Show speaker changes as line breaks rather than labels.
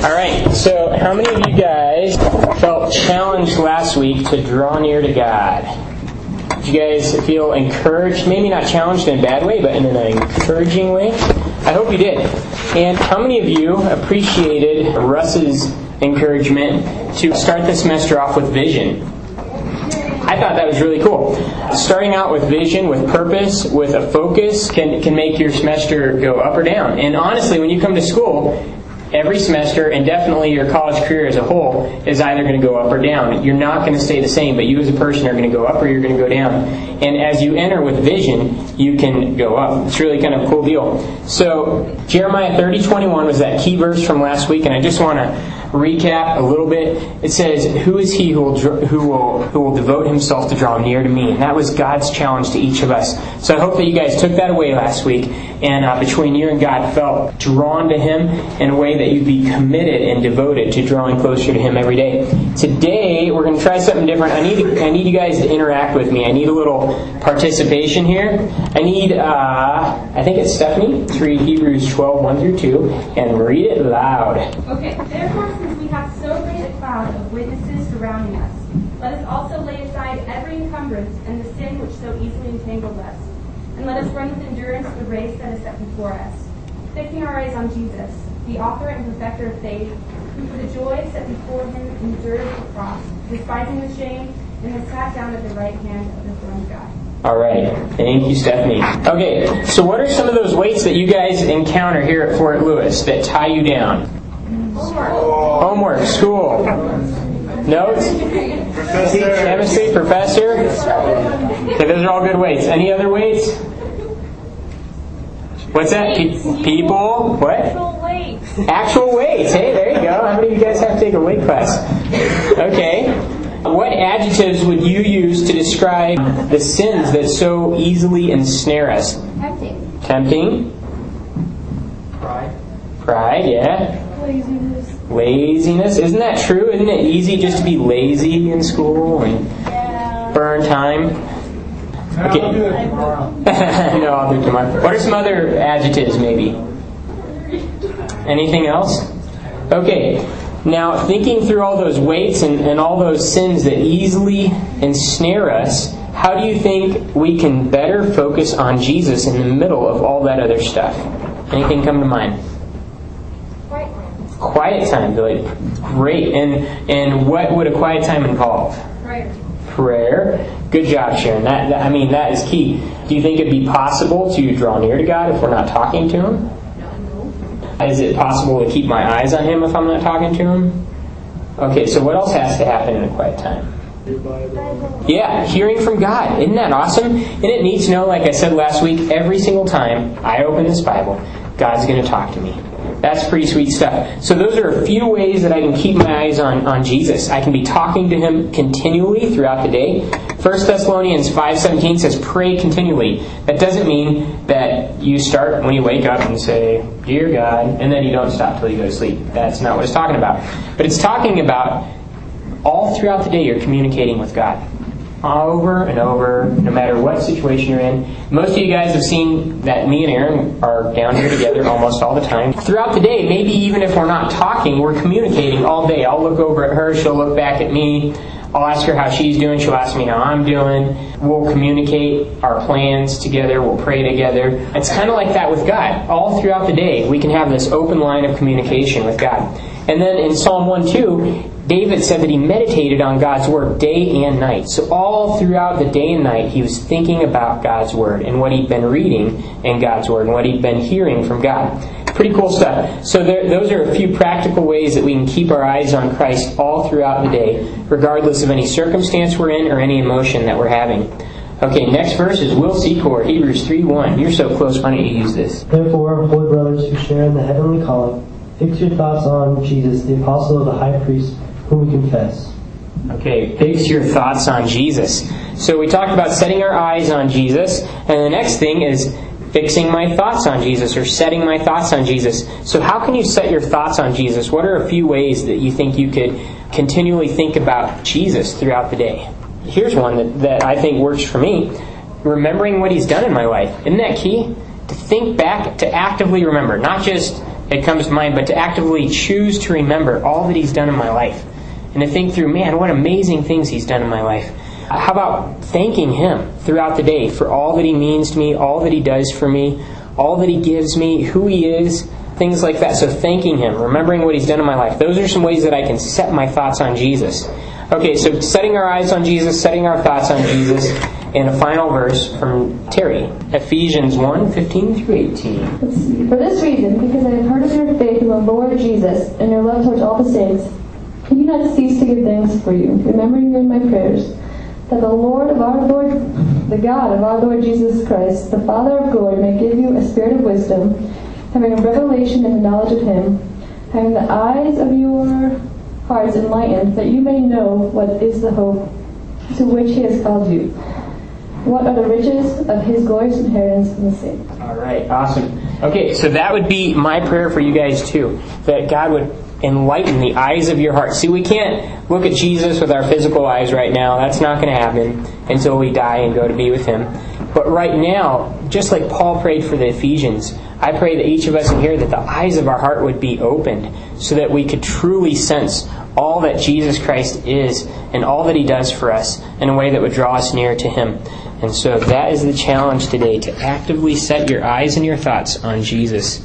All right, so how many of you guys felt challenged last week to draw near to God? Did you guys feel encouraged? Maybe not challenged in a bad way, but in an encouraging way? I hope you did. And how many of you appreciated Russ's encouragement to start the semester off with vision? I thought that was really cool. Starting out with vision, with purpose, with a focus can, can make your semester go up or down. And honestly, when you come to school, every semester and definitely your college career as a whole is either going to go up or down. You're not going to stay the same, but you as a person are going to go up or you're going to go down. And as you enter with vision, you can go up. It's really kind of a cool deal. So Jeremiah 30, 21 was that key verse from last week, and I just want to recap a little bit. It says, "Who is he who will who will who will devote himself to draw near to me?" And that was God's challenge to each of us. So I hope that you guys took that away last week, and uh, between you and God, felt drawn to Him in a way that you'd be committed and devoted to drawing closer to Him every day. Today we're going to try something different. I need I need you guys to interact with me. I need a little participation here. I need uh, I think it's Stephanie to read Hebrews 12, 1 through 2, and read it loud.
Okay, therefore since we have so great a cloud of witnesses surrounding us, let us also lay aside every encumbrance and the sin which so easily entangles us. And let us run with endurance the race that is set before us, fixing our eyes on Jesus, the author and perfecter of faith, who for the joy set before him endured the cross, despising the shame, and has sat down at the right hand of the throne of God.
All right. Thank you, Stephanie. Okay, so what are some of those weights that you guys encounter here at Fort Lewis that tie you down? Homework, Homework, school, notes, Professor. chemistry, professor. Okay, those are all good weights. Any other weights? What's that? Pe- people? What? Actual weights. Hey, there you go. How many of you guys have to take a weight class? Okay. What adjectives would you use to describe the sins that so easily ensnare us?
Tempting.
Tempting?
Pride.
Pride, yeah.
Laziness.
Laziness. Isn't that true? Isn't it easy just to be lazy in school and
Yeah.
burn time? Okay.
I'll do it tomorrow.
no, I'll do it tomorrow. What are some other adjectives, maybe? Anything else? Okay. Now, thinking through all those weights and, and all those sins that easily ensnare us, how do you think we can better focus on Jesus in the middle of all that other stuff? Anything come to mind?
Right.
Quiet time, Billy. Great. And and what would a quiet time involve?
Prayer.
Prayer. Good job, Sharon. That, that I mean that is key. Do you think it'd be possible to draw near to God if we're not talking to Him? Is it possible to keep my eyes on Him if I'm not talking to Him? Okay, so what else has to happen in a quiet time? Yeah, hearing from God. Isn't that awesome? And it needs to know, like I said last week, every single time I open this Bible, God's going to talk to me. That's pretty sweet stuff. So those are a few ways that I can keep my eyes on, on Jesus. I can be talking to him continually throughout the day. 1 Thessalonians 5.17 says, pray continually. That doesn't mean that you start when you wake up and say, Dear God, and then you don't stop till you go to sleep. That's not what it's talking about. But it's talking about all throughout the day you're communicating with God. Over and over, no matter what situation you're in. Most of you guys have seen that me and Aaron are down here together almost all the time. Throughout the day, maybe even if we're not talking, we're communicating all day. I'll look over at her, she'll look back at me. I'll ask her how she's doing, she'll ask me how I'm doing. We'll communicate our plans together, we'll pray together. It's kind of like that with God. All throughout the day, we can have this open line of communication with God. And then in Psalm 1 2, David said that he meditated on God's Word day and night. So all throughout the day and night, he was thinking about God's Word and what he'd been reading in God's Word and what he'd been hearing from God. Pretty cool stuff. So there, those are a few practical ways that we can keep our eyes on Christ all throughout the day, regardless of any circumstance we're in or any emotion that we're having. Okay, next verse is Will Secor, Hebrews 3 1. You're so close, why don't you use this?
Therefore, holy brothers who share in the heavenly calling, fix your thoughts on Jesus, the apostle of the high priest, whom we confess.
Okay, fix your thoughts on Jesus. So we talked about setting our eyes on Jesus, and the next thing is fixing my thoughts on Jesus or setting my thoughts on Jesus. So how can you set your thoughts on Jesus? What are a few ways that you think you could continually think about Jesus throughout the day? Here's one that, that I think works for me. Remembering what he's done in my life. Isn't that key? To think back, to actively remember, not just it comes to mind, but to actively choose to remember all that He's done in my life. And to think through, man, what amazing things He's done in my life. How about thanking Him throughout the day for all that He means to me, all that He does for me, all that He gives me, who He is, things like that. So thanking Him, remembering what He's done in my life. Those are some ways that I can set my thoughts on Jesus. Okay, so setting our eyes on Jesus, setting our thoughts on Jesus, and a final verse from Terry, Ephesians 1 15 through 18.
For this reason, because I have heard of your faith in the Lord Jesus and your love towards all the saints, not cease to give thanks for you, remembering you in my prayers, that the Lord of our Lord, the God of our Lord Jesus Christ, the Father of glory, may give you a spirit of wisdom, having a revelation in the knowledge of Him, having the eyes of your hearts enlightened, that you may know what is the hope to which He has called you. What are the riches of His glorious inheritance in the saints?
All right, awesome. Okay, so that would be my prayer for you guys too. That God would enlighten the eyes of your heart. See, we can't look at Jesus with our physical eyes right now. That's not going to happen until we die and go to be with Him. But right now, just like Paul prayed for the Ephesians, I pray that each of us in here, that the eyes of our heart would be opened so that we could truly sense all that Jesus Christ is and all that He does for us in a way that would draw us near to Him. And so that is the challenge today to actively set your eyes and your thoughts on Jesus.